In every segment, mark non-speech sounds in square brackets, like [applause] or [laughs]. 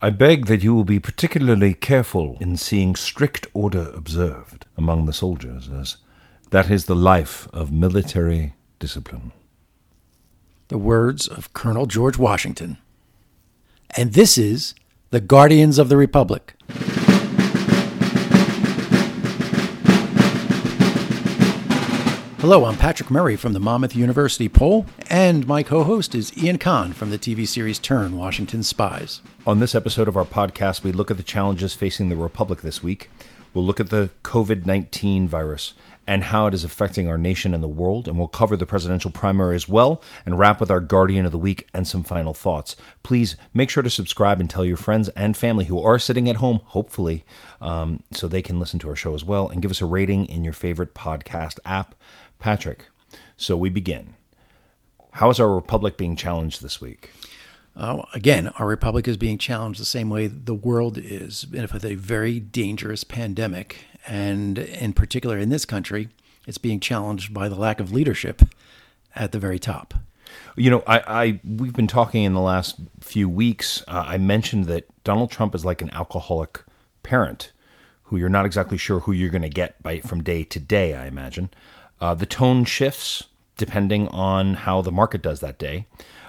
I beg that you will be particularly careful in seeing strict order observed among the soldiers, as that is the life of military discipline. The words of Colonel George Washington. And this is the Guardians of the Republic. Hello, I'm Patrick Murray from the Monmouth University Poll, and my co host is Ian Kahn from the TV series Turn Washington Spies. On this episode of our podcast, we look at the challenges facing the Republic this week. We'll look at the COVID 19 virus and how it is affecting our nation and the world, and we'll cover the presidential primary as well and wrap with our Guardian of the Week and some final thoughts. Please make sure to subscribe and tell your friends and family who are sitting at home, hopefully, um, so they can listen to our show as well, and give us a rating in your favorite podcast app. Patrick, so we begin. How is our republic being challenged this week? Uh, again, our republic is being challenged the same way the world is, with a very dangerous pandemic. And in particular, in this country, it's being challenged by the lack of leadership at the very top. You know, I, I we've been talking in the last few weeks. Uh, I mentioned that Donald Trump is like an alcoholic parent, who you're not exactly sure who you're going to get by from day to day. I imagine. Uh, the tone shifts depending on how the market does that day.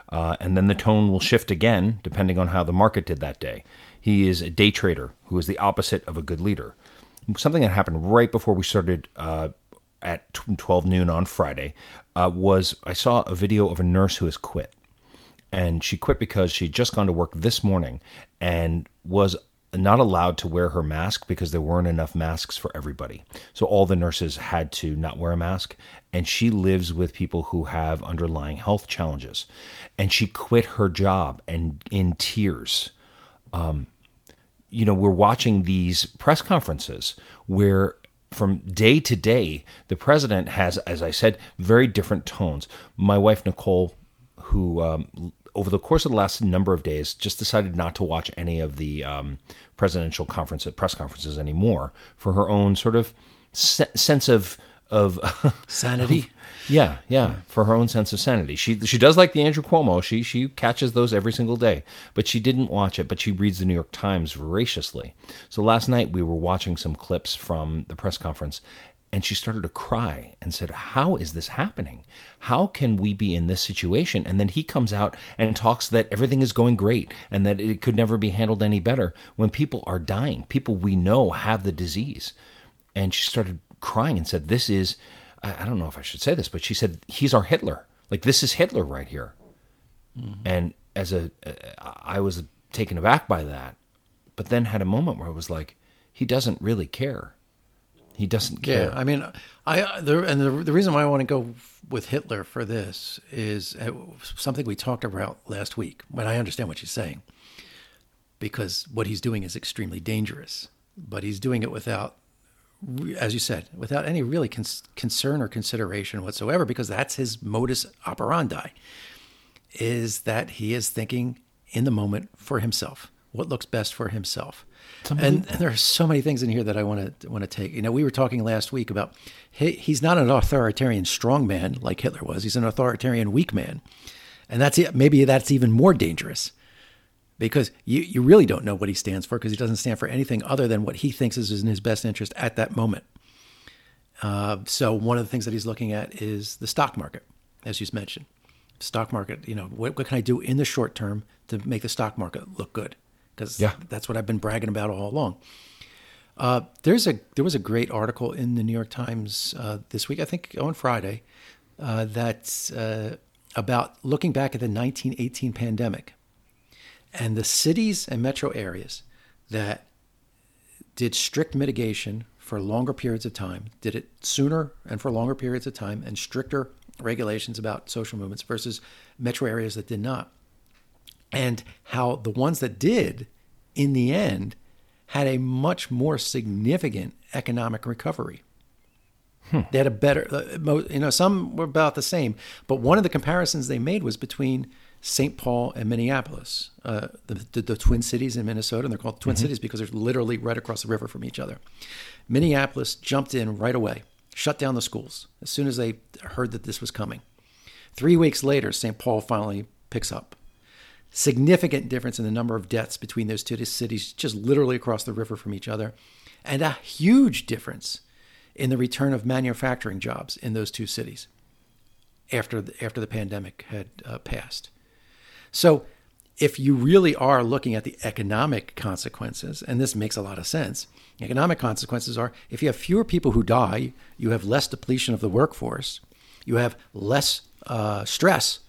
Uh, and then the tone will shift again depending on how the market did that day. He is a day trader who is the opposite of a good leader. Something that happened right before we started uh, at 12 noon on Friday uh, was I saw a video of a nurse who has quit. And she quit because she'd just gone to work this morning and was not allowed to wear her mask because there weren't enough masks for everybody. So all the nurses had to not wear a mask. And she lives with people who have underlying health challenges. And she quit her job and in tears. Um, you know, we're watching these press conferences where from day to day, the president has, as I said, very different tones. My wife, Nicole, who um, over the course of the last number of days, just decided not to watch any of the um, presidential conference press conferences anymore for her own sort of se- sense of of [laughs] sanity. yeah, yeah, for her own sense of sanity. She she does like the Andrew Cuomo. She she catches those every single day, but she didn't watch it. But she reads the New York Times voraciously. So last night we were watching some clips from the press conference, and she started to cry and said, How is this happening? How can we be in this situation? And then he comes out and talks that everything is going great and that it could never be handled any better when people are dying. People we know have the disease. And she started crying and said, This is, I don't know if I should say this, but she said, He's our Hitler. Like, this is Hitler right here. Mm-hmm. And as a, I was taken aback by that, but then had a moment where I was like, He doesn't really care he doesn't care. Yeah, I mean, I the, and the, the reason why I want to go with Hitler for this is uh, something we talked about last week. But I understand what she's saying because what he's doing is extremely dangerous. But he's doing it without, as you said, without any really con- concern or consideration whatsoever, because that's his modus operandi. Is that he is thinking in the moment for himself, what looks best for himself. And, and, there are so many things in here that I want to want to take. You know, we were talking last week about he, he's not an authoritarian strong man like Hitler was. He's an authoritarian weak man, and that's maybe that's even more dangerous because you you really don't know what he stands for because he doesn't stand for anything other than what he thinks is in his best interest at that moment. Uh, so one of the things that he's looking at is the stock market, as you mentioned. Stock market, you know, what, what can I do in the short term to make the stock market look good? Because yeah. that's what I've been bragging about all along. Uh, there's a there was a great article in the New York Times uh, this week, I think on Friday, uh, that's uh, about looking back at the 1918 pandemic and the cities and metro areas that did strict mitigation for longer periods of time, did it sooner and for longer periods of time, and stricter regulations about social movements versus metro areas that did not and how the ones that did, in the end, had a much more significant economic recovery. Hmm. They had a better, uh, you know, some were about the same, but one of the comparisons they made was between St. Paul and Minneapolis, uh, the, the, the, twin cities in Minnesota, and they're called twin mm-hmm. cities because they're literally right across the river from each other. Minneapolis jumped in right away, shut down the schools as soon as they heard that this was coming. Three weeks later, St. Paul finally picks up significant difference in the number of deaths between those two cities, just literally across the river from each other, and a huge difference in the return of manufacturing jobs in those two cities after the, after the pandemic had uh, passed. So, if you really are looking at the economic consequences, and this makes a lot of sense, economic consequences are if you have fewer people who die, you have less depletion of the workforce, you have less uh, stress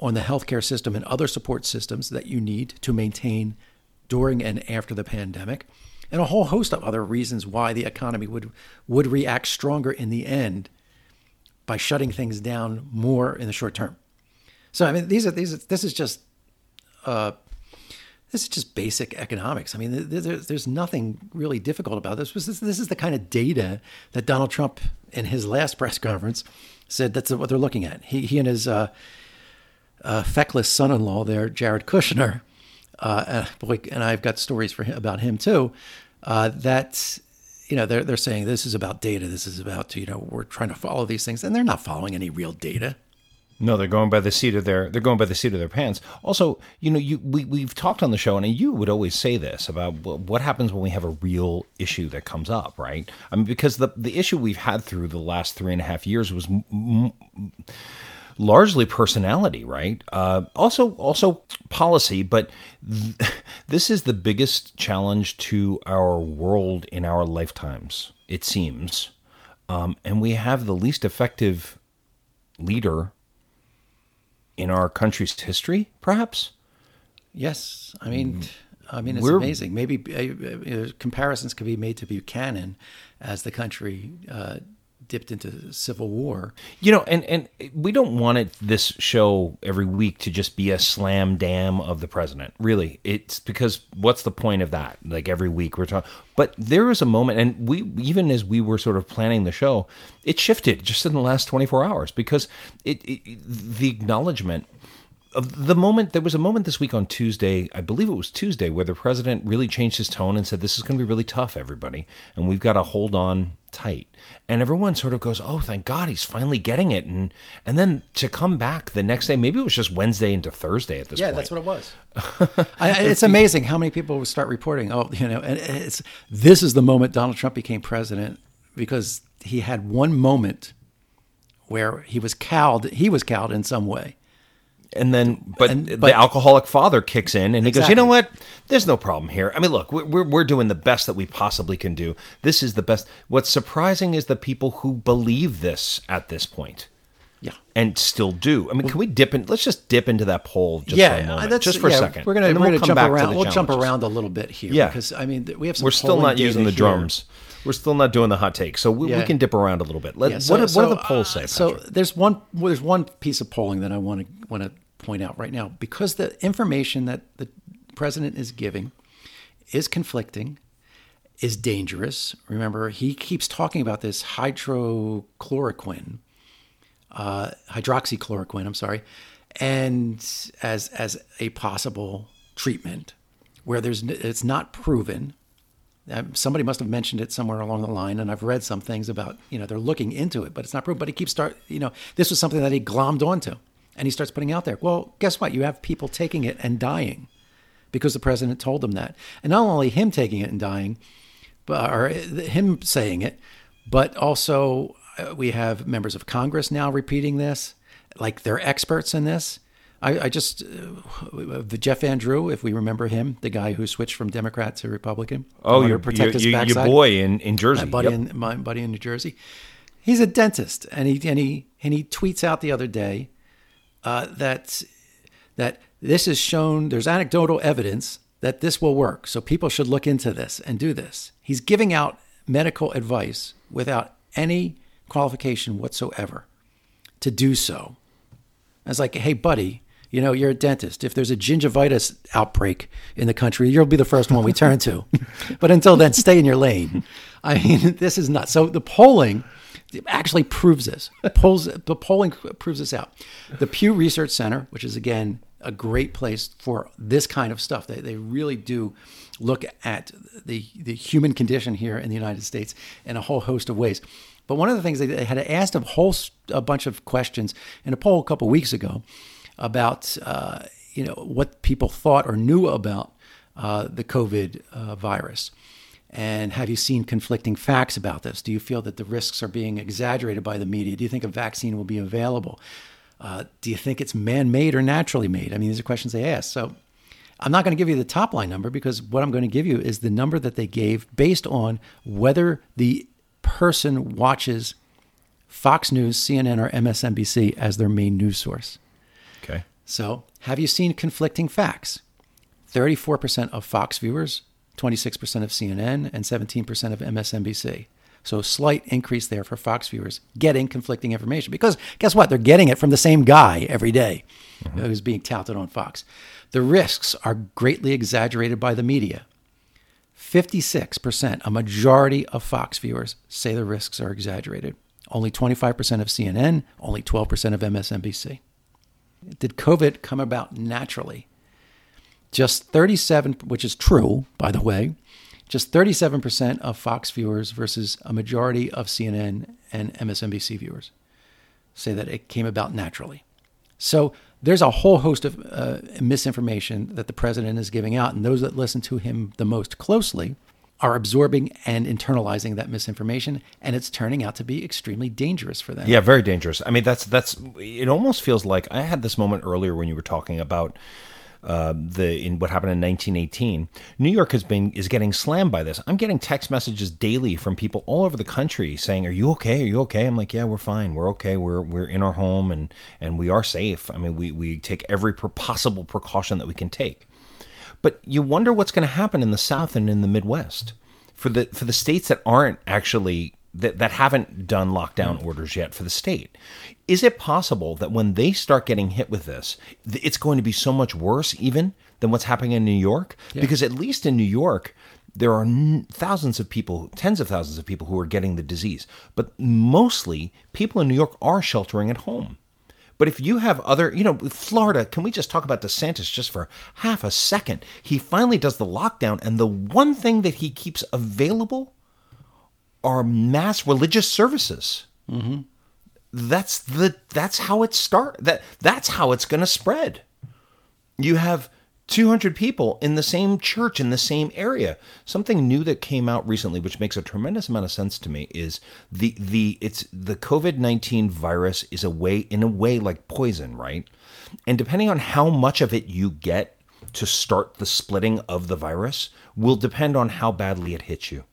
on the healthcare system and other support systems that you need to maintain during and after the pandemic, and a whole host of other reasons why the economy would would react stronger in the end by shutting things down more in the short term. So I mean, these are these. This is just. Uh, this is just basic economics. I mean, there's, there's nothing really difficult about this. This, this is the kind of data that Donald Trump, in his last [laughs] press conference, said that's what they're looking at. He, he and his uh, uh, feckless son-in-law there, Jared Kushner, uh, boy, and I've got stories for him, about him too. Uh, that you know they're they're saying this is about data. This is about you know we're trying to follow these things, and they're not following any real data. No, they're going by the seat of their they're going by the seat of their pants. Also, you know, you we we've talked on the show, and you would always say this about what happens when we have a real issue that comes up, right? I mean, because the the issue we've had through the last three and a half years was. M- largely personality, right? Uh, also, also policy, but th- [laughs] this is the biggest challenge to our world in our lifetimes. It seems, um, and we have the least effective leader in our country's history, perhaps. Yes, I mean, I mean, it's We're, amazing. Maybe uh, uh, comparisons could be made to Buchanan as the country uh, dipped into civil war. You know, and and we don't want it this show every week to just be a slam dam of the president. Really, it's because what's the point of that? Like every week we're talking, but there is a moment, and we even as we were sort of planning the show, it shifted just in the last twenty four hours because it, it the acknowledgement the moment there was a moment this week on Tuesday, I believe it was Tuesday, where the president really changed his tone and said, "This is going to be really tough, everybody, and we've got to hold on tight." And everyone sort of goes, "Oh, thank God, he's finally getting it." And and then to come back the next day, maybe it was just Wednesday into Thursday at this point. yeah, point. that's what it was. [laughs] I, it's amazing how many people would start reporting. Oh, you know, and it's this is the moment Donald Trump became president because he had one moment where he was cowed. He was cowed in some way and then but, and, but, the alcoholic father kicks in and he exactly. goes you know what? There's no problem here. I mean look we're, we're doing the best that we possibly can do. This is the best. What's surprising is the people who believe this at this point yeah. and still do. I mean can we dip in let's just dip into that poll just yeah, for a moment just for yeah, a second we're gonna, we're we'll gonna jump around we'll jump around a little bit here yeah. because i mean we have some. we're still not using the drums we're still not doing the hot take, so we, yeah. we can dip around a little bit. Let, yeah, so, what, so, what do the polls say? Patrick? So there's one there's one piece of polling that I want to want to point out right now because the information that the president is giving is conflicting, is dangerous. Remember, he keeps talking about this hydrochloroquine, uh, hydroxychloroquine. I'm sorry, and as as a possible treatment where there's it's not proven somebody must have mentioned it somewhere along the line, and I've read some things about you know they're looking into it, but it's not proven. But he keeps start you know this was something that he glommed onto, and he starts putting out there. Well, guess what? You have people taking it and dying because the president told them that, and not only him taking it and dying, but or him saying it, but also uh, we have members of Congress now repeating this, like they're experts in this. I, I just uh, Jeff Van Drew, if we remember him, the guy who switched from Democrat to Republican. Oh, your protect his your, your boy in, in Jersey, my buddy, yep. in, my buddy in New Jersey. He's a dentist, and he and he and he tweets out the other day uh, that that this is shown. There's anecdotal evidence that this will work, so people should look into this and do this. He's giving out medical advice without any qualification whatsoever to do so. I was like, hey, buddy, you know, you're a dentist. If there's a gingivitis outbreak in the country, you'll be the first one we turn to. [laughs] but until then, stay in your lane. I mean, [laughs] this is nuts. So the polling actually proves this. Polls, the polling proves this out. The Pew Research Center, which is again a great place for this kind of stuff, they, they really do look at the, the human condition here in the United States in a whole host of ways. But one of the things they had asked a whole a bunch of questions in a poll a couple weeks ago about uh, you know what people thought or knew about uh, the COVID uh, virus. And have you seen conflicting facts about this? Do you feel that the risks are being exaggerated by the media? Do you think a vaccine will be available? Uh, do you think it's man made or naturally made? I mean, these are questions they ask. So I'm not going to give you the top line number because what I'm going to give you is the number that they gave based on whether the person watches Fox News, CNN, or MSNBC as their main news source. Okay. So, have you seen conflicting facts? 34% of Fox viewers, 26% of CNN, and 17% of MSNBC. So, slight increase there for Fox viewers getting conflicting information because guess what? They're getting it from the same guy every day mm-hmm. who's being touted on Fox. The risks are greatly exaggerated by the media. 56%, a majority of Fox viewers say the risks are exaggerated. Only 25% of CNN, only 12% of MSNBC. Did COVID come about naturally? Just 37, which is true, by the way, just 37% of Fox viewers versus a majority of CNN and MSNBC viewers say that it came about naturally. So there's a whole host of uh, misinformation that the president is giving out, and those that listen to him the most closely are absorbing and internalizing that misinformation and it's turning out to be extremely dangerous for them. Yeah, very dangerous. I mean that's that's it almost feels like I had this moment earlier when you were talking about uh, the in what happened in 1918. New York has been is getting slammed by this. I'm getting text messages daily from people all over the country saying, "Are you okay? Are you okay?" I'm like, "Yeah, we're fine. We're okay. We're we're in our home and and we are safe. I mean, we we take every possible precaution that we can take." But you wonder what's going to happen in the South and in the Midwest for the for the states that aren't actually that, that haven't done lockdown mm. orders yet for the state. Is it possible that when they start getting hit with this, it's going to be so much worse even than what's happening in New York? Yeah. Because at least in New York, there are thousands of people, tens of thousands of people who are getting the disease. But mostly, people in New York are sheltering at home. But if you have other, you know, Florida, can we just talk about DeSantis just for half a second? He finally does the lockdown, and the one thing that he keeps available are mass religious services. Mm-hmm. That's the that's how it start. That that's how it's going to spread. You have 200 people in the same church in the same area. Something new that came out recently, which makes a tremendous amount of sense to me, is the the it's the COVID 19 virus is a way in a way like poison, right? And depending on how much of it you get to start the splitting of the virus, will depend on how badly it hits you.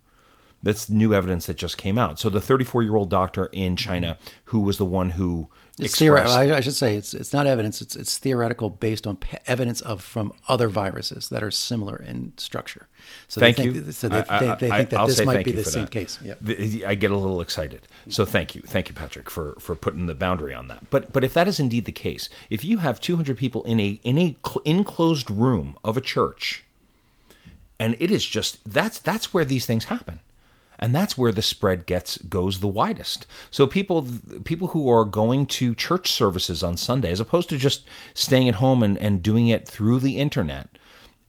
That's new evidence that just came out. So the 34 year old doctor in China who was the one who it's theoretical. I, should say it's it's not evidence. It's it's theoretical based on evidence of from other viruses that are similar in structure. So thank think, you. So they, I, they, they think that I'll this might be the same that. case. Yep. I get a little excited. So thank you, thank you, Patrick, for for putting the boundary on that. But but if that is indeed the case, if you have 200 people in a in a enclosed room of a church, and it is just that's that's where these things happen and that's where the spread gets goes the widest. So people people who are going to church services on Sunday, as opposed to just staying at home and, and doing it through the internet,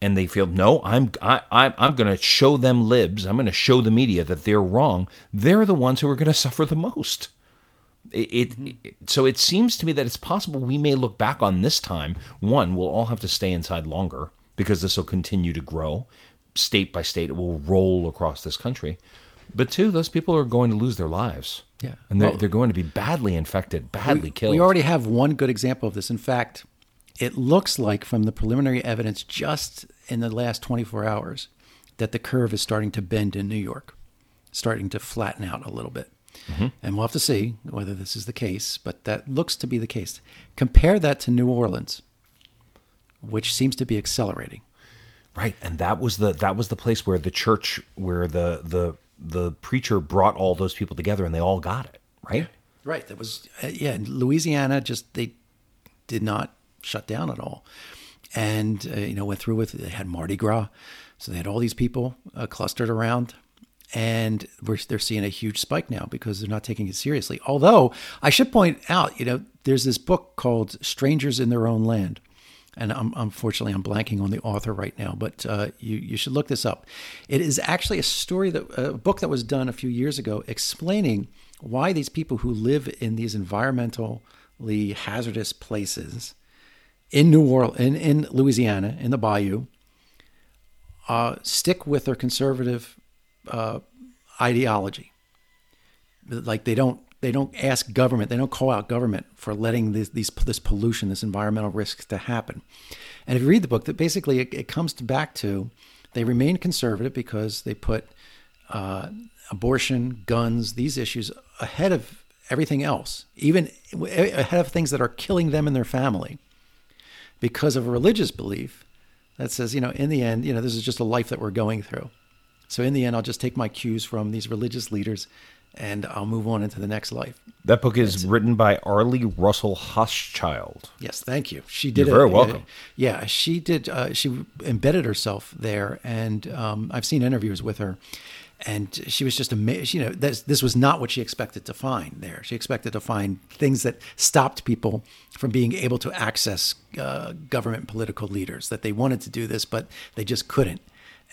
and they feel no, I'm I, I'm going to show them libs, I'm going to show the media that they're wrong. They're the ones who are going [laughs] to suffer the most. It, it, it, so it seems to me that it's possible we may look back on this time. One, we'll all have to stay inside longer because this will continue to grow, state by state. It will roll across this country. But two, those people are going to lose their lives. Yeah. And they're, well, they're going to be badly infected, badly we, killed. We already have one good example of this. In fact, it looks like from the preliminary evidence just in the last 24 hours that the curve is starting to bend in New York, starting to flatten out a little bit. Mm-hmm. And we'll have to see whether this is the case, but that looks to be the case. Compare that to New Orleans, which seems to be accelerating. Right, and that was the that was the place where the church, where the the the preacher brought all those people together and they all got it, right? Right. That was uh, yeah. Louisiana just they did not shut down at all, and uh, you know went through with they had Mardi Gras, so they had all these people uh, clustered around, and they're seeing a huge spike now because they're not taking it seriously. Although I should point out, you know, there's this book called Strangers in Their Own Land and I'm, unfortunately I'm blanking on the author right now, but uh, you you should look this up. It is actually a story that a book that was done a few years ago explaining why these people who live in these environmentally hazardous places in New Orleans, in, in Louisiana, in the Bayou, uh, stick with their conservative uh, ideology. Like they don't they don't ask government, they don't call out government for letting this, these, this pollution, this environmental risks to happen. And if you read the book, that basically it, it comes back to they remain conservative because they put uh, abortion, guns, these issues ahead of everything else, even ahead of things that are killing them and their family because of a religious belief that says, you know, in the end, you know, this is just a life that we're going through. So in the end, I'll just take my cues from these religious leaders and I'll move on into the next life. That book is That's written by Arlie Russell Hochschild. Yes, thank you. She did. You're very welcome. A, yeah, she did. Uh, she embedded herself there, and um, I've seen interviews with her, and she was just amazed. You know, this, this was not what she expected to find there. She expected to find things that stopped people from being able to access uh, government political leaders. That they wanted to do this, but they just couldn't.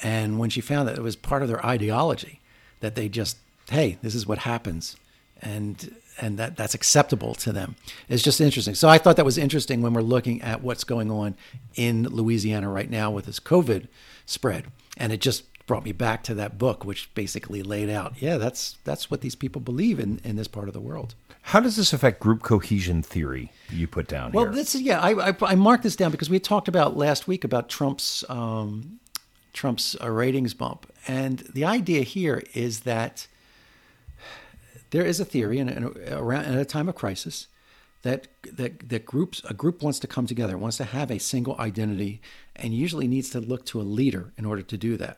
And when she found that it was part of their ideology, that they just, hey, this is what happens, and and that that's acceptable to them. It's just interesting. So I thought that was interesting when we're looking at what's going on in Louisiana right now with this COVID spread, and it just brought me back to that book, which basically laid out, yeah, that's that's what these people believe in in this part of the world. How does this affect group cohesion theory you put down well, here? this is yeah, I, I, I marked this down because we talked about last week about Trump's um, Trump's uh, ratings bump, and the idea here is that there is a theory in, in, around at a time of crisis that that that groups a group wants to come together, wants to have a single identity, and usually needs to look to a leader in order to do that.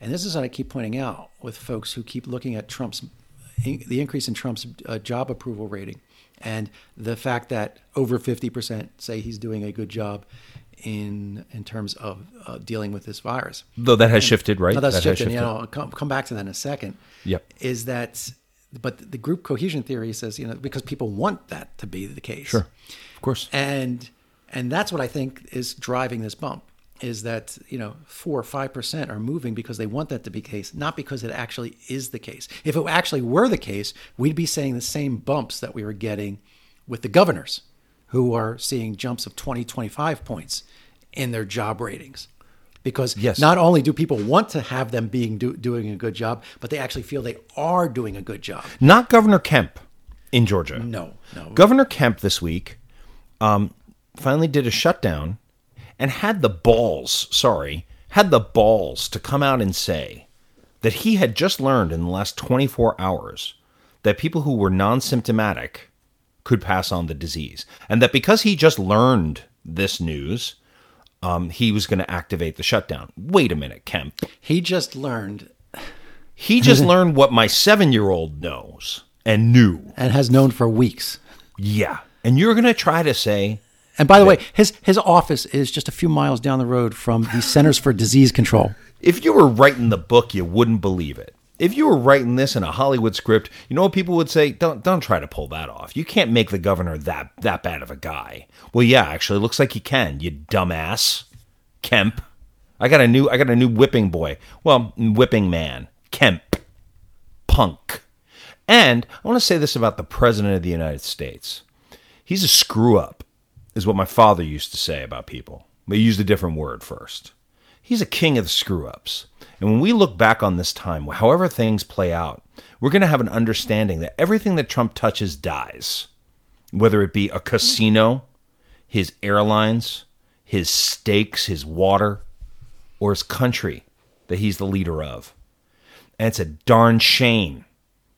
And this is what I keep pointing out with folks who keep looking at Trump's the increase in Trump's uh, job approval rating and the fact that over 50% say he's doing a good job in in terms of uh, dealing with this virus. Though that has and, shifted, right? No, that's that shifted. You know, I'll come, come back to that in a second. Yep. Is that but the group cohesion theory says, you know, because people want that to be the case. Sure. Of course. And and that's what I think is driving this bump is that you know four or five percent are moving because they want that to be the case, not because it actually is the case. If it actually were the case, we'd be saying the same bumps that we were getting with the governors, who are seeing jumps of 20, 25 points in their job ratings. Because yes. not only do people want to have them being do, doing a good job, but they actually feel they are doing a good job. Not Governor Kemp in Georgia. No, no. Governor Kemp this week um, finally did a shutdown and had the balls, sorry, had the balls to come out and say that he had just learned in the last 24 hours that people who were non symptomatic could pass on the disease. And that because he just learned this news, um, he was going to activate the shutdown. Wait a minute, Kemp. He just learned. He just [laughs] learned what my seven year old knows and knew. And has known for weeks. Yeah. And you're going to try to say and by the way, his his office is just a few miles down the road from the Centers for Disease Control. If you were writing the book, you wouldn't believe it. If you were writing this in a Hollywood script, you know what people would say? Don't don't try to pull that off. You can't make the governor that that bad of a guy. Well, yeah, actually, looks like you can. You dumbass, Kemp. I got a new I got a new whipping boy. Well, whipping man, Kemp, punk. And I want to say this about the president of the United States. He's a screw up is what my father used to say about people, but he used a different word first. He's a king of the screw ups. And when we look back on this time, however things play out, we're going to have an understanding that everything that Trump touches dies, whether it be a casino, his airlines, his stakes, his water, or his country that he's the leader of. And it's a darn shame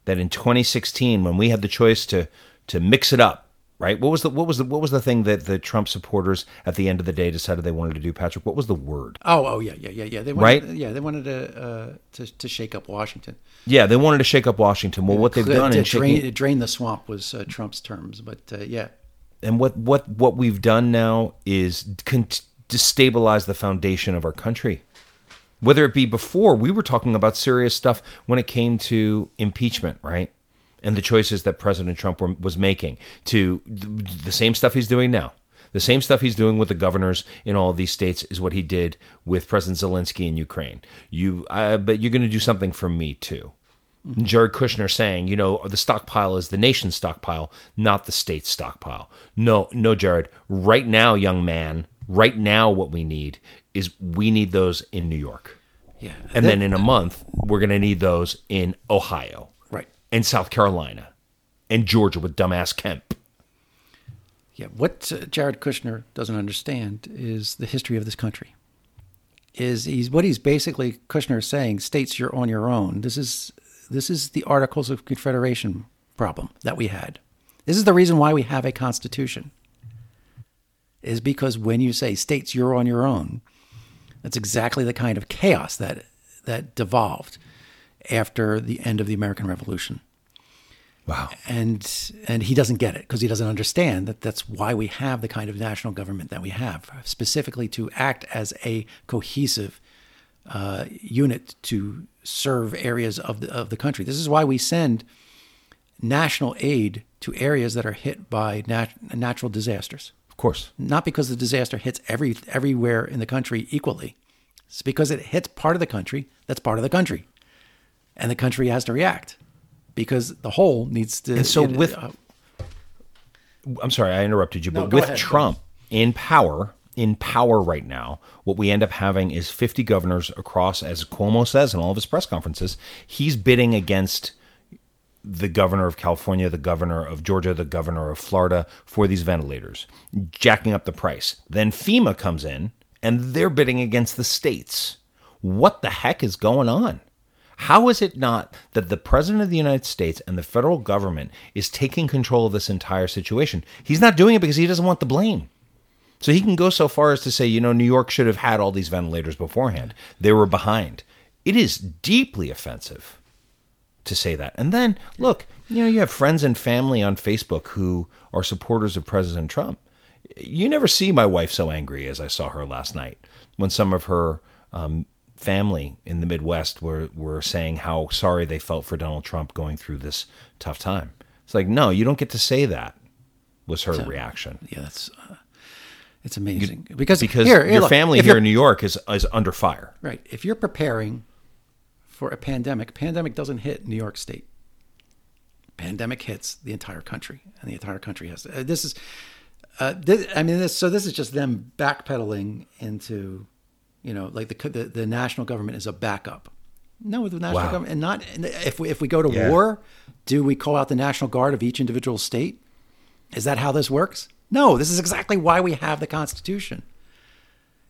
that in 2016, when we had the choice to, to mix it up right? What was the what was the what was the thing that the Trump supporters at the end of the day decided they wanted to do, Patrick? What was the word? Oh, oh yeah, yeah, yeah, yeah. They wanted, right? Yeah, they wanted to, uh, to to shake up Washington. Yeah, they wanted to shake up Washington. Well, what they've done to in drain, shaking, drain the swamp was uh, Trump's terms, but uh, yeah. And what what what we've done now is con- destabilize the foundation of our country. Whether it be before, we were talking about serious stuff when it came to impeachment, right? And the choices that President Trump were, was making to the same stuff he's doing now. The same stuff he's doing with the governors in all of these states is what he did with President Zelensky in Ukraine. You, uh, but you're going to do something for me too. Jared Kushner saying, you know, the stockpile is the nation's stockpile, not the state's stockpile. No, no, Jared. Right now, young man, right now, what we need is we need those in New York. Yeah. And then in a month, we're going to need those in Ohio. And South Carolina and Georgia with dumbass Kemp. Yeah. What uh, Jared Kushner doesn't understand is the history of this country. Is he's what he's basically Kushner is saying? States, you're on your own. This is this is the Articles of Confederation problem that we had. This is the reason why we have a constitution. Is because when you say states, you're on your own, that's exactly the kind of chaos that that devolved after the end of the American Revolution. Wow. And and he doesn't get it because he doesn't understand that that's why we have the kind of national government that we have, specifically to act as a cohesive uh, unit to serve areas of the of the country. This is why we send national aid to areas that are hit by nat- natural disasters Of course. not because the disaster hits every everywhere in the country equally. It's because it hits part of the country that's part of the country, and the country has to react because the whole needs to. And so it- with- uh, I'm sorry, I interrupted you, No, but with ahead. Trump in power, in power right now, what we end up having is 50 governors across, as Cuomo says in all of his press conferences, he's bidding against the governor of California, the governor of Georgia, the governor of Florida for these ventilators, jacking up the price. Then FEMA comes in and they're bidding against the states. What the heck is going on? How is it not that the president of the United States and the federal government is taking control of this entire situation? He's not doing it because he doesn't want the blame. So he can go so far as to say, you know, New York should have had all these ventilators beforehand. They were behind. It is deeply offensive to say that. And then, look, you know, you have friends and family on Facebook who are supporters of President Trump. You never see my wife so angry as I saw her last night when some of her um, family in the Midwest were, were saying how sorry they felt for Donald Trump going through this tough time. It's like, no, you don't get to say that, was her reaction. yeah, that's uh, it's amazing because Because here, here, your look, family here in New York is, is under fire. right. If you're preparing for a pandemic, pandemic doesn't hit New York State. Pandemic hits the entire country, and the entire country has. To, uh, this is, uh, this, I mean, this. So this is just them backpedaling into, you know, like the the, the national government is a backup. No, the national Wow. government, and not if we if we go to Yeah. war, do we call out the national guard of each individual state? Is that how this works? No, this is exactly why we have the Constitution.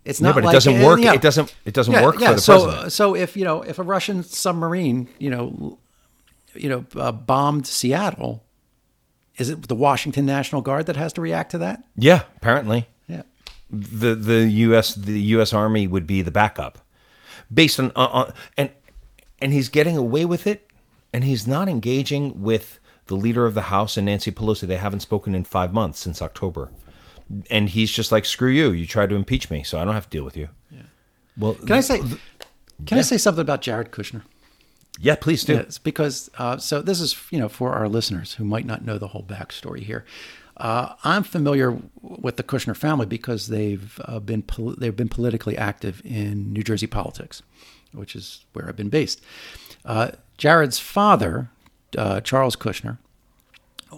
It's No, not but it doesn't work. yeah. It doesn't. It doesn't Yeah, work yeah. for the so, president. so if you know if a Russian submarine, you know, you know, uh, bombed Seattle, is it the Washington National Guard that has to react to that? Yeah, apparently. Yeah. the the U.S. the U.S. Army would be the backup, based on, on, and and he's getting away with it, and he's not engaging with the leader of the House and Nancy Pelosi. They haven't spoken in five months since October, and he's just like, "Screw you! You tried to impeach me, so I don't have to deal with you." Yeah. Well, Can I say? Can I say something about Jared Kushner? Yeah, please do. Yes, because uh, so this is you know for our listeners who might not know the whole backstory here. Uh, I'm familiar with the Kushner family because they've uh, been pol- they've been politically active in New Jersey politics, which is where I've been based. Uh, Jared's father, uh, Charles Kushner,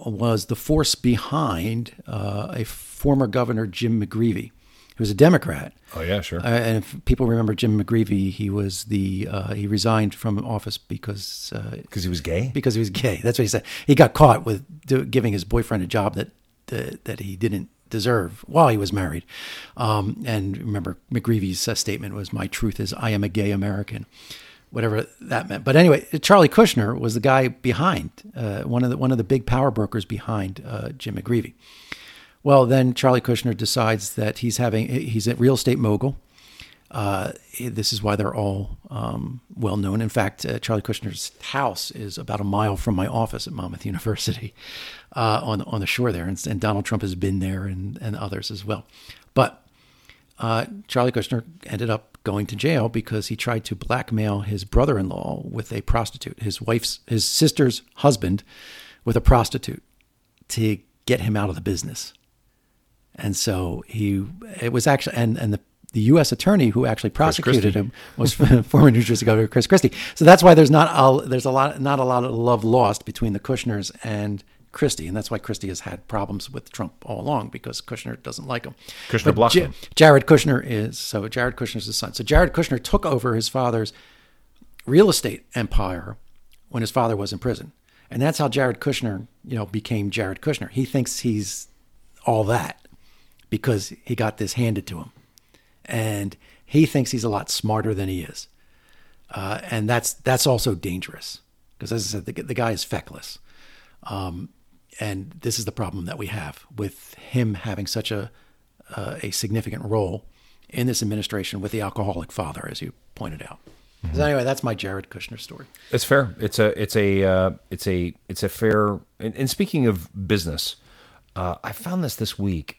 was the force behind uh, a former governor Jim McGreevey, who was a Democrat. Oh yeah, sure. Uh, and if people remember Jim McGreevey, he was the uh, he resigned from office because uh, Because he was gay. because he was gay. That's what he said. He got caught with do, giving his boyfriend a job that that, he didn't deserve while he was married. Um, and remember, McGreevey's uh, statement was, "My truth is, I am a gay American." Whatever that meant, but anyway, Charlie Kushner was the guy behind uh, one of the one of the big power brokers behind uh, Jim McGreevey. Well, then Charlie Kushner decides that he's having he's a real estate mogul. Uh, this is why they're all um, well known. In fact, uh, Charlie Kushner's house is about a mile from my office at Monmouth [laughs] University, uh, on on the shore there, and, and Donald Trump has been there, and and others as well. But uh, Charlie Kushner ended up going to jail because he tried to blackmail his brother-in-law with a prostitute, his wife's, his sister's husband, with a prostitute to get him out of the business. And so he, it was actually, and and the the U.S. attorney who actually prosecuted him was [laughs] former New Jersey Governor Chris Christie. So that's why there's not a, there's a lot not a lot of love lost between the Kushners and Christie, and that's why Christie has had problems with Trump all along because Kushner doesn't like him. Kushner But blocked him. Jared Kushner is so Jared Kushner's his son. So Jared Kushner took over his father's real estate empire when his father was in prison. And that's how Jared Kushner, you know, became Jared Kushner. He thinks he's all that because he got this handed to him. And he thinks he's a lot smarter than he is. Uh, and that's that's also dangerous because, as I said, the, the guy is feckless. Um, and this is the problem that we have with him having such a uh, a significant role in this administration with the alcoholic father, as you pointed out. So anyway, that's my Jared Kushner story. It's fair. It's a it's a uh, it's a it's a fair. And, and speaking of business, uh, I found this this week.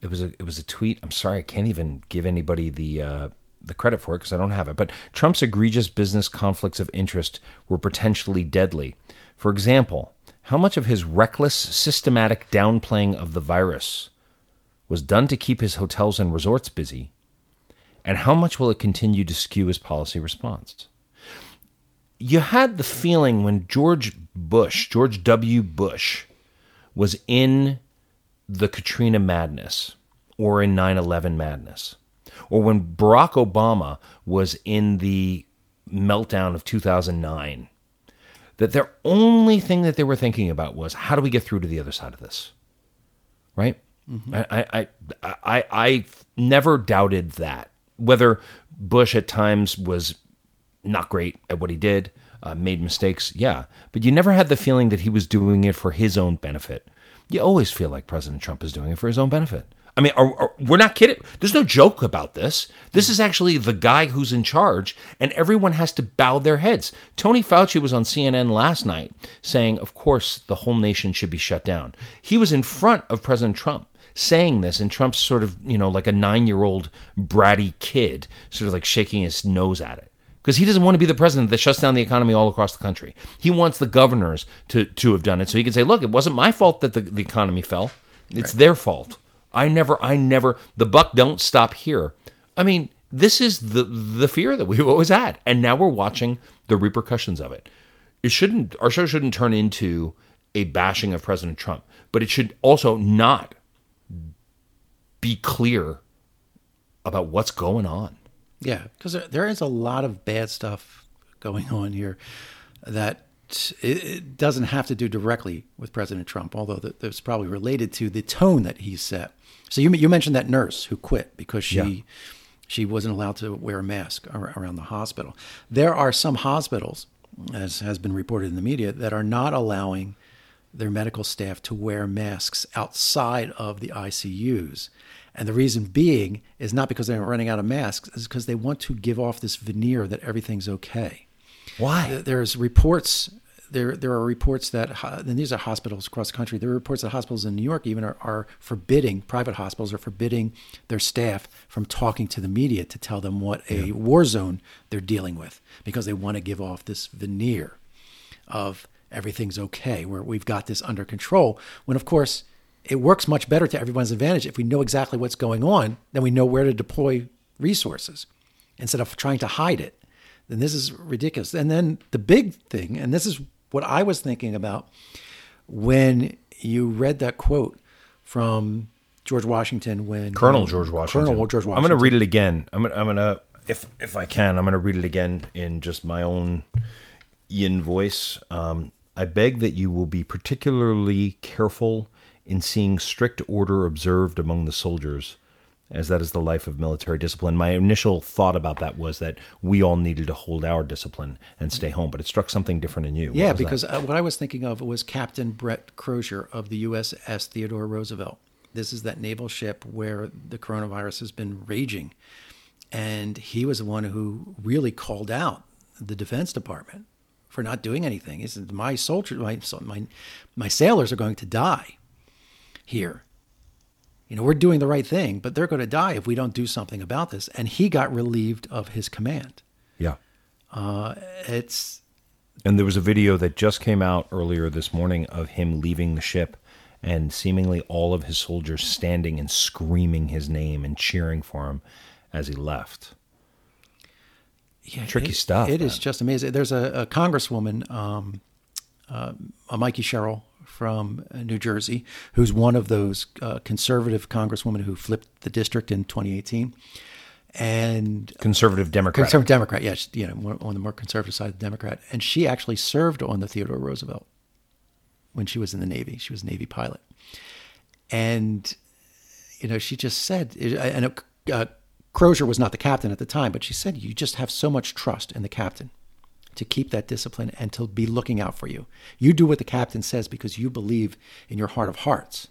It was a it was a tweet. I'm sorry, I can't even give anybody the uh, the credit for it because I don't have it. But Trump's egregious business conflicts of interest were potentially deadly. For example, how much of his reckless, systematic downplaying of the virus was done to keep his hotels and resorts busy, and how much will it continue to skew his policy response? you had the feeling when George Bush, George W. Bush, was in the Katrina madness or in 9 11 madness, or when Barack Obama was in the meltdown of 2009, that their only thing that they were thinking about was how do we get through to the other side of this? Right? I, I, I, I, I never doubted that. Whether Bush at times was not great at what he did, uh, made mistakes, yeah. But you never had the feeling that he was doing it for his own benefit. You always feel like President Trump is doing it for his own benefit. I mean, are, are- we're not kidding. There's no joke about this. This is actually the guy who's in charge, and everyone has to bow their heads. Tony Fauci was on CNN last night saying, of course, the whole nation should be shut down. He was in front of President Trump saying this, and Trump's sort of, you know, like a nine year old bratty kid, sort of like shaking his nose at it. Because he doesn't want to be the president that shuts down the economy all across the country. He wants the governors to, to have done it so he can say, look, it wasn't my fault that the, the economy fell. It's their fault. I never, I never, the buck don't stop here. I mean, this is the the fear that we've [laughs] always had. And now we're watching the repercussions of it. It shouldn't, our show shouldn't turn into a bashing of President Trump, but it should also not be clear about what's going on. Yeah, because there is a lot of bad stuff going on here that it, it doesn't have to do directly with President Trump, although that's probably related to the tone that he set. So you you mentioned that nurse who quit because she Yeah. she wasn't allowed to wear a mask around the hospital. There are some hospitals, as has been reported in the media, that are not allowing their medical staff to wear masks outside of the ICUs. And the reason being is not because they're running out of masks, is because they want to give off this veneer that everything's okay. Why? There's reports. There, there are reports that, and these are hospitals across the country. There are reports that hospitals in New York even are, are forbidding, private hospitals are forbidding their staff from talking to the media to tell them what a war zone they're dealing with because they want to give off this veneer of everything's okay, where we've got this under control. When, of course, it works much better to everyone's advantage if we know exactly what's going on, then we know where to deploy resources instead of trying to hide it. Then this is ridiculous. And then the big thing, and this is what I was thinking about when you read that quote from George Washington when Colonel George Washington. Colonel George Washington. I'm going to read it again. I'm going to, I'm going to if if I can, I'm going to read it again in just my own Ian voice. Um, I beg that you will be particularly careful in seeing strict order observed among the soldiers, as that is the life of military discipline. My initial thought about that was that we all needed to hold our discipline and stay home, but it struck something different in you. What Yeah, because uh, what I was thinking of was Captain Brett Crozier of the USS Theodore Roosevelt. This is that naval ship where the coronavirus has been raging. And he was the one who really called out the Defense Department for not doing anything. He said, My soldiers, my, my, my sailors are going to die here. You know, we're doing the right thing, but they're going to die if we don't do something about this. And he got relieved of his command. yeah. It's And there was a video that just came out earlier this morning of him leaving the ship and seemingly all of his soldiers standing and screaming his name and cheering for him as he left. Yeah, Tricky it- stuff, It is man. just amazing. There's a, a congresswoman, um, uh, a Mikey Sherrill from uh, New Jersey, who's one of those uh, conservative congresswomen who flipped the district in 2018, and Conservative Democrat. conservative Democrat. Yeah, you know, more, on the more conservative side of the Democrat, and she actually served on the Theodore Roosevelt when she was in the Navy. She was a Navy pilot, and you know, she just said, and uh, Crozier was not the captain at the time, but she said, you just have so much trust in the captain to keep that discipline and to be looking out for you. You do what the captain says because you believe in your heart of hearts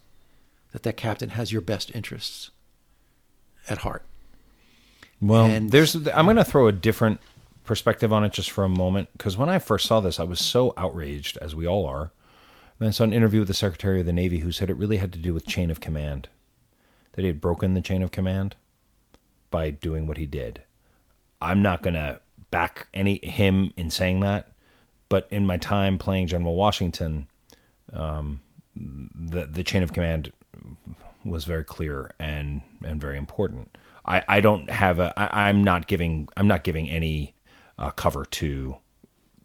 that that captain has your best interests at heart. Well, And- there's. I'm going to throw a different perspective on it just for a moment because when I first saw this, I was so outraged, as we all are. And I saw an interview with the Secretary of the Navy who said it really had to do with chain of command, that he had broken the chain of command by doing what he did. I'm not going to back any him in saying that, but in my time playing General Washington, um, the the chain of command was very clear and and very important. I, I don't have a I, I'm not giving I'm not giving any uh, cover to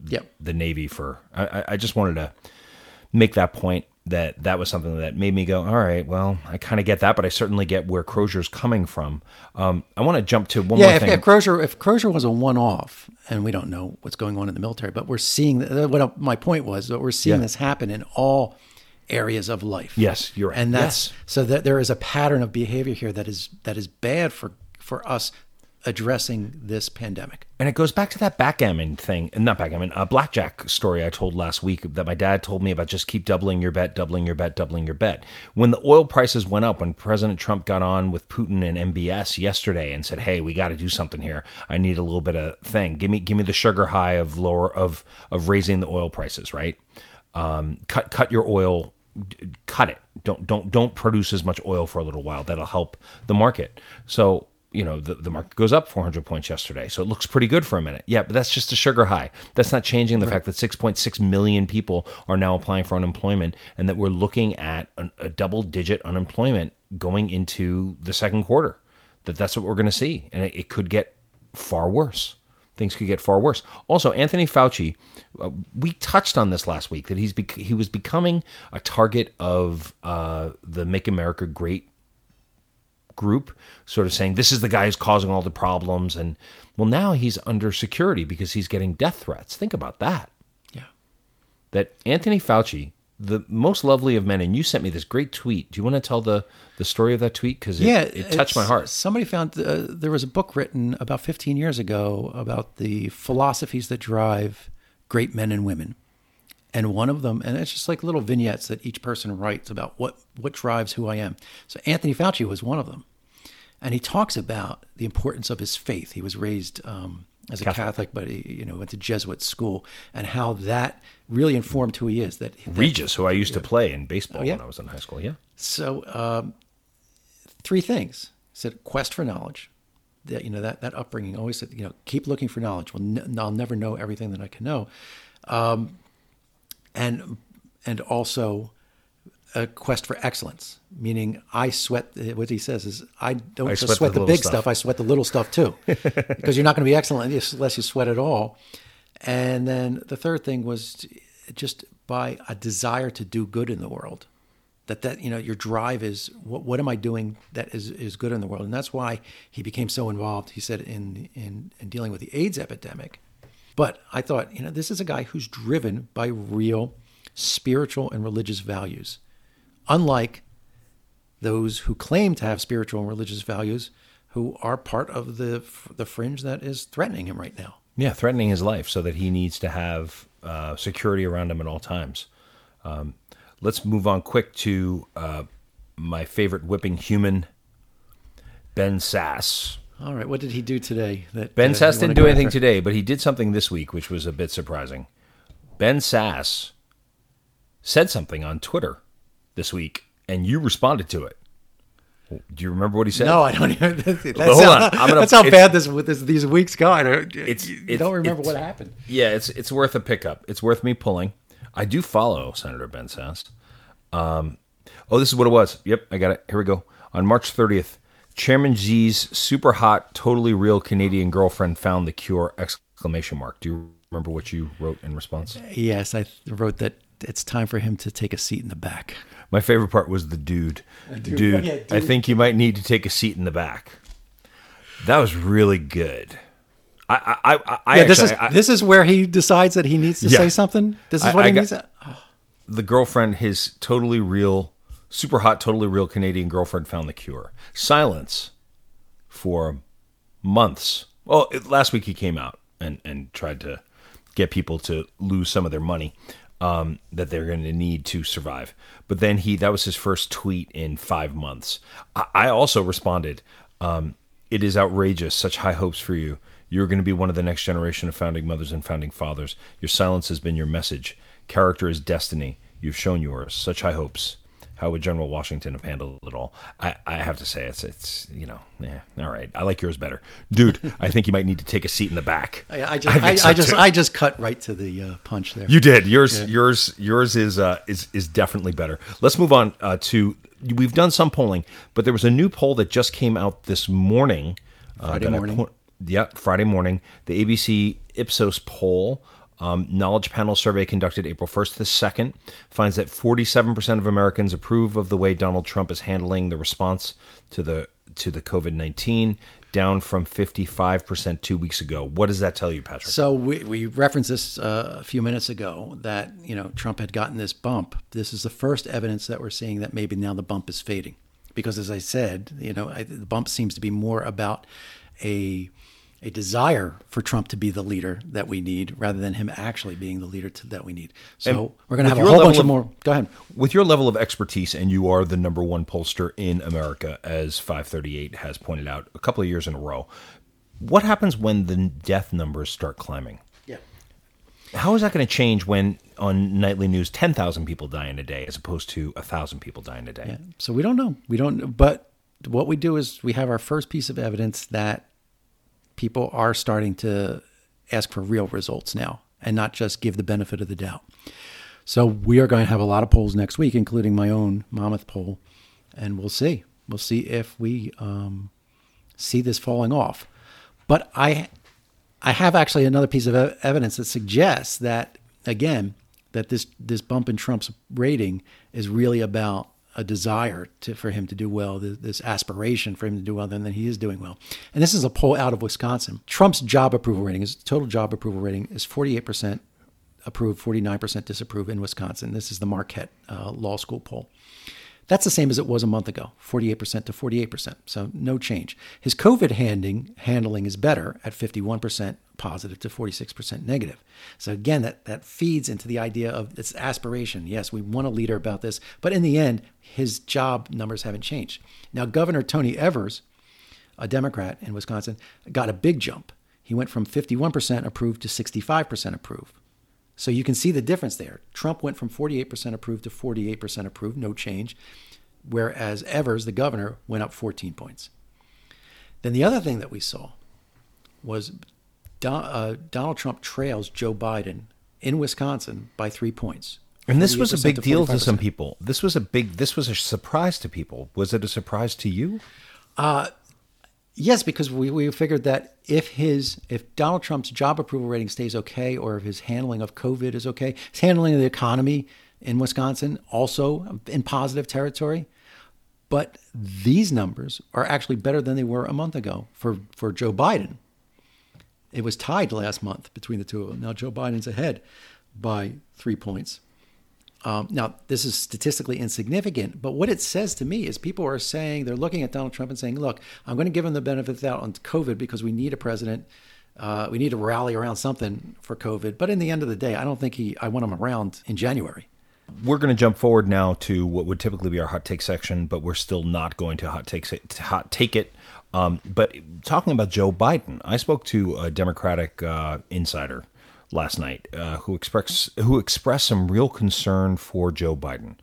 Yep. the Navy for I, I- I just wanted to make that point that that was something that made me go all right well I kind of get that but I certainly get where Crozier's coming from. Um, I want to jump to one Yeah, more if, thing. if Crozier if Crozier was a one-off, and we don't know what's going on in the military, but we're seeing that- what my point was that we're seeing Yeah. this happen in all areas of life. Yes, you're right. and that's Yes. so that there is a pattern of behavior here that is that is bad for for us addressing this pandemic. And it goes back to that backgammon thing, not backgammon, a blackjack story I told last week that my dad told me about just keep doubling your bet, doubling your bet, doubling your bet. When the oil prices went up, when President Trump got on with Putin and MBS yesterday and said, "Hey, we got to do something here. I need a little bit of thing. Give me, give me the sugar high of lower of of raising the oil prices, right? Um, cut cut your oil, cut it. Don't don't don't produce as much oil for a little while. That'll help the market. So you know the, the market goes up 400 points yesterday so it looks pretty good for a minute. Yeah but that's just a sugar high. That's not changing the fact that 6.6 million people are now applying for unemployment and that we're looking at an, a double digit unemployment going into the second quarter. That that's what we're going to see and it, it could get far worse. Things could get far worse. Also anthony fauci uh, we touched on this last week that he's bec- he was becoming a target of uh, the make america great group sort of saying this is the guy who's causing all the problems. And well now he's under security because he's getting death threats. Think about that. Yeah. that anthony fauci the most lovely of men and you sent me this great tweet. Do you want to tell the the story of that tweet? Because it, yeah, it touched my heart. Somebody found uh, there was a book written about 15 years ago about the philosophies that drive great men and women, and one of them, and it's just like little vignettes that each person writes about what what drives who I am. So Anthony Fauci was one of them, and he talks about the importance of his faith. He was raised. Um, as a Catholic. Catholic, but he, you know, went to Jesuit school, and how that really informed who he is. That, that regis who i used to play in baseball Oh, yeah. when i was in high school yeah so um, three things. He said quest for knowledge. That you know that that upbringing always said you know keep looking for knowledge. Well, n- I'll never know everything that I can know, um, and and also a quest for excellence. Meaning, I sweat. What he says is, I don't I just sweat sweat, the the, big stuff. stuff. I sweat the little stuff too, [laughs] because you're not going to be excellent unless you sweat at all. And then the third thing was just by a desire to do good in the world that that you know your drive is what, what am I doing that is is good in the world, and that's why he became so involved. He said in in, in dealing with the AIDS epidemic. But I thought, you know, this is a guy who's driven by real spiritual and religious values, unlike those who claim to have spiritual and religious values, who are part of the the fringe that is threatening him right now. Yeah, threatening his life so that he needs to have uh, security around him at all times. Um, let's move on quick to uh, my favorite whipping human, Ben Sasse. All right, what did he do today? That Ben uh, Sasse didn't do anything after? today, but he did something this week, which was a bit surprising. Ben Sasse said something on Twitter this week, and you responded to it. Do you remember what he said? No, I don't even. [laughs] That's, hold how, on, gonna- that's how bad this, with this these weeks go. I don't, It's- you it's- don't remember what happened. Yeah, it's it's worth a pickup. It's worth me pulling. I do follow Senator Ben Sasse. Um, oh, this is what it was. Yep, I got it. Here we go. On March 30th, Chairman Xi's super hot, totally real Canadian girlfriend found the cure! Exclamation mark. Do you remember what you wrote in response? Yes, I wrote that it's time for him to take a seat in the back. My favorite part was the dude. dude. Dude, oh, Yeah, I think you might need to take a seat in the back. That was really good. I, I, I, I Yeah, this is I- this is where he decides that he needs to Yeah. say something. This is what I he got- needs. To, the girlfriend, his totally real, super hot, totally real Canadian girlfriend found the cure. Silence for months. Well, it, last week he came out and, and tried to get people to lose some of their money um, that they're going to need to survive. But then he, that was his first tweet in five months. I, I also responded, um, It is outrageous. Such high hopes for you. You're going to be one of the next generation of founding mothers and founding fathers. Your silence has been your message. Character is destiny. You've shown yours. Such high hopes. How would General Washington have handled it all? I, I have to say, it's it's you know, yeah, all right. I like yours better, dude. [laughs] I think you might need to take a seat in the back. I, I just [laughs] I, so, I just. I just cut right to the uh, punch there. You did yours. Yours. Yours is uh, is is definitely better. Let's move on uh, to. We've done some polling, but there was a new poll that just came out this morning. uh, Friday morning. po- yeah, Friday morning. The ABC Ipsos poll, um, knowledge panel survey conducted April 1st to the 2nd, finds that 47% of Americans approve of the way Donald Trump is handling the response to the to the COVID 19, down from 55% two weeks ago. What does that tell you, Patrick? So we, we referenced this uh, a few minutes ago that you know Trump had gotten this bump. This is the first evidence that we're seeing that maybe now the bump is fading, because as I said, you know I, the bump seems to be more about a a desire for Trump to be the leader that we need, rather than him actually being the leader to, that we need. So And we're going to have a whole bunch of, of- more. Go ahead. With your level of expertise, and you are the number one pollster in America, as 538 has pointed out a couple of years in a row, what happens when the death numbers start climbing? Yeah. How is that going to change when on nightly news 10,000 people die in a day as opposed to 1,000 people die in a day? Yeah. So we don't know. We don't. But what we do is we have our first piece of evidence that people are starting to ask for real results now and not just give the benefit of the doubt. So we are going to have a lot of polls next week, including my own Monmouth poll, and we'll see. We'll see if we um, see this falling off. But I, I have actually another piece of evidence that suggests that again that this this bump in Trump's rating is really about a desire to, for him to do well, th- this aspiration for him to do well, then that he is doing well. And this is a poll out of Wisconsin. Trump's job approval rating, his total job approval rating is 48% approved, 49% disapprove in Wisconsin. This is the Marquette uh, Law School poll. That's the same as it was a month ago, 48% to 48%. So no change. His COVID handling, handling is better at 51% positive to 46% negative. So again, that, that feeds into the idea of this aspiration. Yes, we want a leader about this, but in the end, his job numbers haven't changed. Now, Governor Tony Evers, a Democrat in Wisconsin, got a big jump. He went from 51% approved to 65% approved. So you can see the difference there. Trump went from 48% approved to 48% approved, no change, whereas Evers, the governor, went up 14 points. Then the other thing that we saw was Don, uh, Donald Trump trails Joe Biden in Wisconsin by three points. And this was a 48% big deal to some people. This was a big. This was a surprise to people. Was it a surprise to you? Yes, because we, we figured that if his if Donald Trump's job approval rating stays okay, or if his handling of COVID is okay, his handling of the economy in Wisconsin also in positive territory. But these numbers are actually better than they were a month ago for, for Joe Biden. It was tied last month between the two of them. Now Joe Biden's ahead by three points. Um, now, this is statistically insignificant, but what it says to me is people are saying they're looking at Donald Trump and saying, "Look, I'm going to give him the benefit of the doubt on COVID because we need a president. Uh, we need to rally around something for COVID." But in the end of the day, I don't think he. I want him around in January. We're going to jump forward now to what would typically be our hot take section, but we're still not going to hot take to hot take it. Um, but talking about Joe Biden, I spoke to a Democratic uh, insider last night uh, who expressed who expressed some real concern for Joe Biden.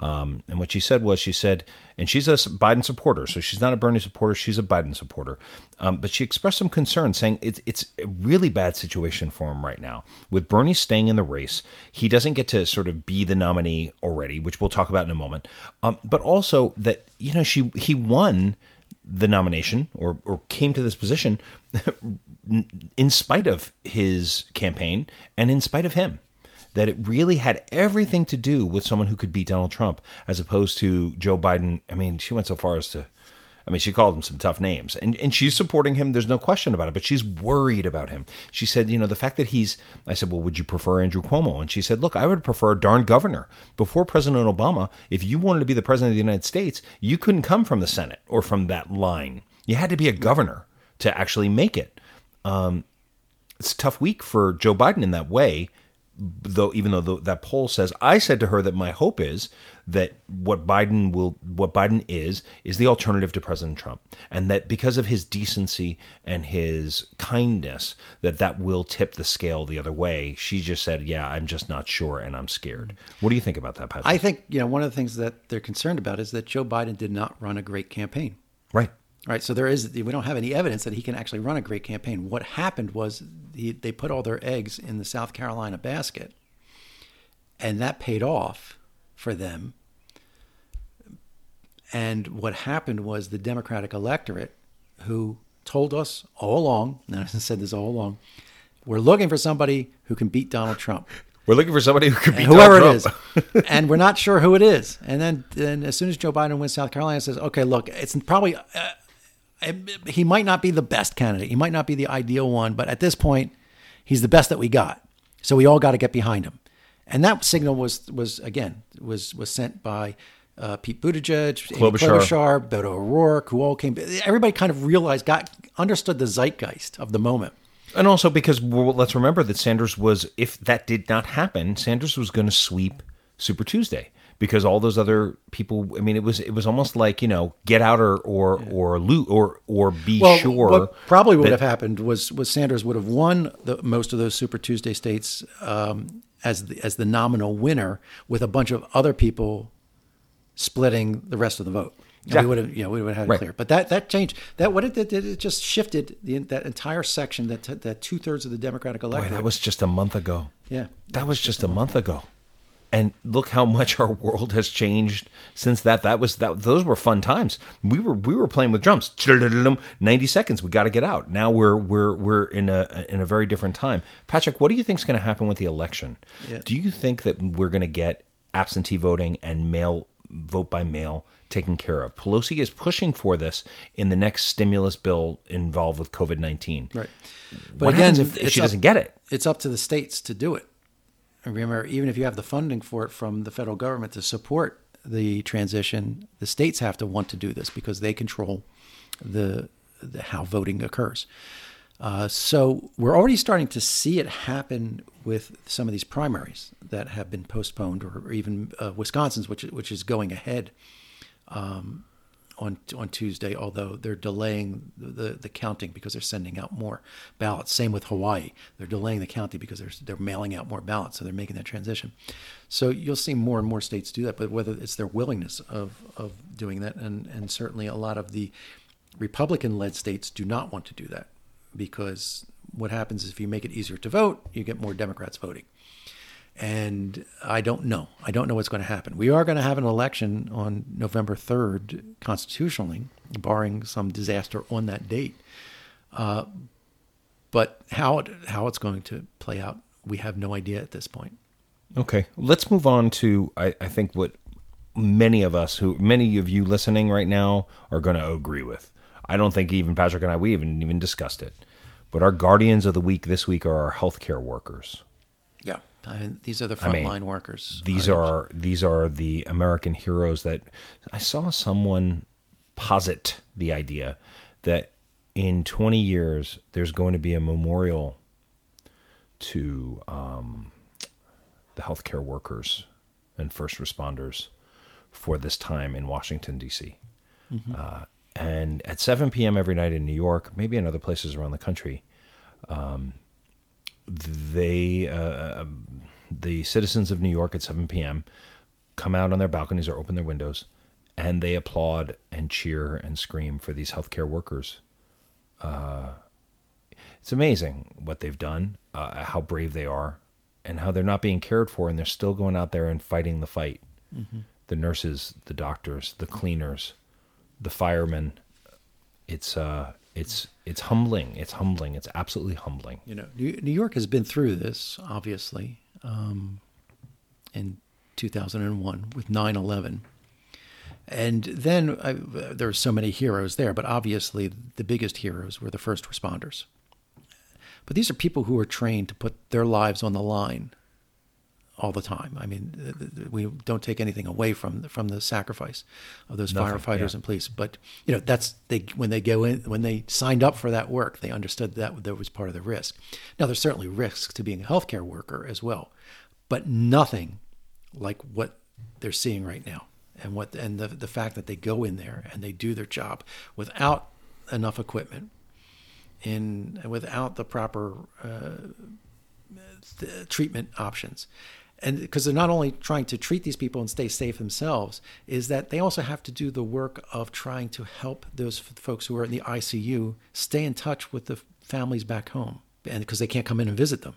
Um, and what she said was, she said, and she's a Biden supporter, so she's not a Bernie supporter, she's a Biden supporter. Um, but she expressed some concern, saying it's it's a really bad situation for him right now. With Bernie staying in the race, he doesn't get to sort of be the nominee already, which we'll talk about in a moment. Um, but also that you know she he won the nomination or, or came to this position [laughs] in spite of his campaign and in spite of him. That it really had everything to do with someone who could beat Donald Trump as opposed to Joe Biden. I mean, she went so far as to I mean, she called him some tough names, and and she's supporting him. There's no question about it. But she's worried about him. She said, you know, the fact that he's. I said, well, would you prefer Andrew Cuomo? And she said, look, I would prefer a darn governor. Before President Obama, if you wanted to be the president of the United States, you couldn't come from the Senate or from that line. You had to be a governor to actually make it. Um, it's a tough week for Joe Biden in that way though even though the, that poll says I said to her that my hope is that what Biden will what Biden is is the alternative to President Trump. And that because of his decency and his kindness that that will tip the scale the other way. She just said yeah I'm just not sure and I'm scared. What do you think about that Patrick? I think you know one of the things that they're concerned about is that Joe Biden did not run a great campaign. Right Right. So there is we don't have any evidence that he can actually run a great campaign. What happened was he, they put all their eggs in the South Carolina basket, and that paid off for them. And what happened was the Democratic electorate, who told us all along, and I said this all along, we're looking for somebody who can beat Donald Trump. We're looking for somebody who could beat whoever Donald it is, [laughs] and we're not sure who it is. And then, then as soon as Joe Biden wins South Carolina, says, "Okay, look, it's probably uh, he might not be the best candidate. He might not be the ideal one, but at this point, he's the best that we got. So we all got to get behind him. And that signal was was again was was sent by uh, Pete Buttigieg, Amy Klobuchar, Beto O'Rourke, who all came. Everybody kind of realized, got understood the zeitgeist of the moment. And also because well, let's remember that Sanders was, if that did not happen, Sanders was going to sweep Super Tuesday because all those other people i mean it was it was almost like you know get out or or yeah. or loot or or be well, sure what probably would that, have happened was was sanders would have won the, most of those super tuesday states um, as the as the nominal winner with a bunch of other people splitting the rest of the vote yeah. we would have, you know, we would have had it right. clear. But that that changed. That what it did, it just shifted the, that entire section. That that two thirds of the Democratic electorate. Boy, that was just a month ago. Yeah, that was just a month ago and look how much our world has changed since that that was that those were fun times we were we were playing with drums 90 seconds we got to get out now we're we're we're in a in a very different time patrick what do you think is going to happen with the election yeah. do you think that we're going to get absentee voting and mail vote by mail taken care of pelosi is pushing for this in the next stimulus bill involved with covid-19 right but what again if, if she doesn't get it it's up to the states to do it remember, even if you have the funding for it from the federal government to support the transition, the states have to want to do this because they control the, the how voting occurs. Uh, so we're already starting to see it happen with some of these primaries that have been postponed, or, even uh, Wisconsin's, which which is going ahead. Um, on on Tuesday, although they're delaying the, the counting because they're sending out more ballots. Same with Hawaii, they're delaying the counting because they're they're mailing out more ballots, so they're making that transition. So you'll see more and more states do that, but whether it's their willingness of of doing that, and and certainly a lot of the Republican-led states do not want to do that because what happens is if you make it easier to vote, you get more Democrats voting and I don't know. I don't know what's going to happen. We are going to have an election on November 3rd constitutionally, barring some disaster on that date. Uh, but how it, how it's going to play out, we have no idea at this point. Okay, let's move on to I, I think what many of us who many of you listening right now are going to agree with. I don't think even Patrick and I we even even discussed it. But our guardians of the week this week are our healthcare workers. I mean, these are the frontline I mean, workers. These are these are the American heroes that I saw someone posit the idea that in 20 years there's going to be a memorial to um, the healthcare workers and first responders for this time in Washington D.C. Mm-hmm. Uh, and at 7 p.m. every night in New York, maybe in other places around the country, um, they uh, the citizens of New York at 7 p.m. come out on their balconies or open their windows and they applaud and cheer and scream for these healthcare workers. Uh, it's amazing what they've done, uh, how brave they are, and how they're not being cared for, and they're still going out there and fighting the fight. Mm-hmm. The nurses, the doctors, the cleaners, the firemen, it's uh, it's it's humbling. It's humbling. It's absolutely humbling. You know, New York has been through this, obviously, um, in 2001 with 9 11. And then I, there are so many heroes there, but obviously the biggest heroes were the first responders. But these are people who are trained to put their lives on the line all the time. I mean, we don't take anything away from from the sacrifice of those Nothing, firefighters yeah. and police, but you know that's they when they go in when they signed up for that work, they understood that that was part of the risk. Now, there's certainly risks to being a healthcare worker as well, but nothing like what they're seeing right now, and what and the the fact that they go in there and they do their job without enough equipment, in without the proper uh, treatment options and because they're not only trying to treat these people and stay safe themselves is that they also have to do the work of trying to help those folks who are in the ICU stay in touch with the families back home and because they can't come in and visit them.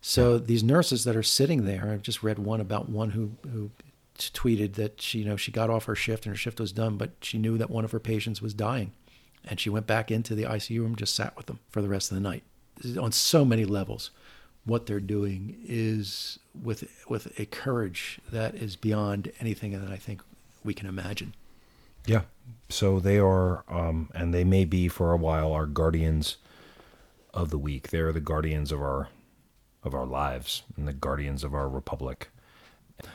So these nurses that are sitting there I've just read one about one who who tweeted that she you know she got off her shift and her shift was done but she knew that one of her patients was dying. And she went back into the ICU room just sat with them for the rest of the night. On so many levels what they're doing is with with a courage that is beyond anything that I think we can imagine. Yeah. So they are, um, and they may be for a while, our guardians of the week. They're the guardians of our of our lives and the guardians of our republic.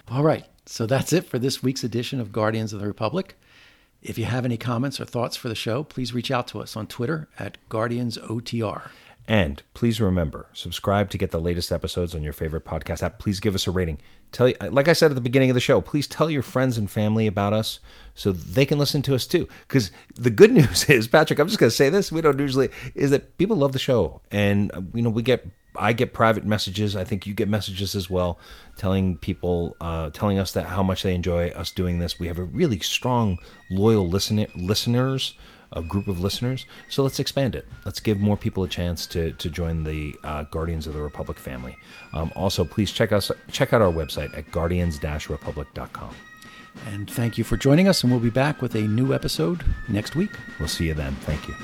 All right, so that's it for this week's edition of Guardians of the Republic. If you have any comments or thoughts for the show, please reach out to us on Twitter at GuardiansOTR. And please remember, subscribe to get the latest episodes on your favorite podcast app. Please give us a rating. Tell you, like I said at the beginning of the show, please tell your friends and family about us so they can listen to us too. Because the good [laughs] news is, Patrick, I'm just going to say this. We don't usually is that people love the show, and you know we get. I get private messages. I think you get messages as well, telling people, uh, telling us that how much they enjoy us doing this. We have a really strong, loyal listener listeners a group of listeners. So let's expand it. Let's give more people a chance to, to join the uh, Guardians of the Republic family. Um, also, please check us check out our website at guardians-republic.com. And thank you for joining us, and we'll be back with a new episode next week. We'll see you then. Thank you.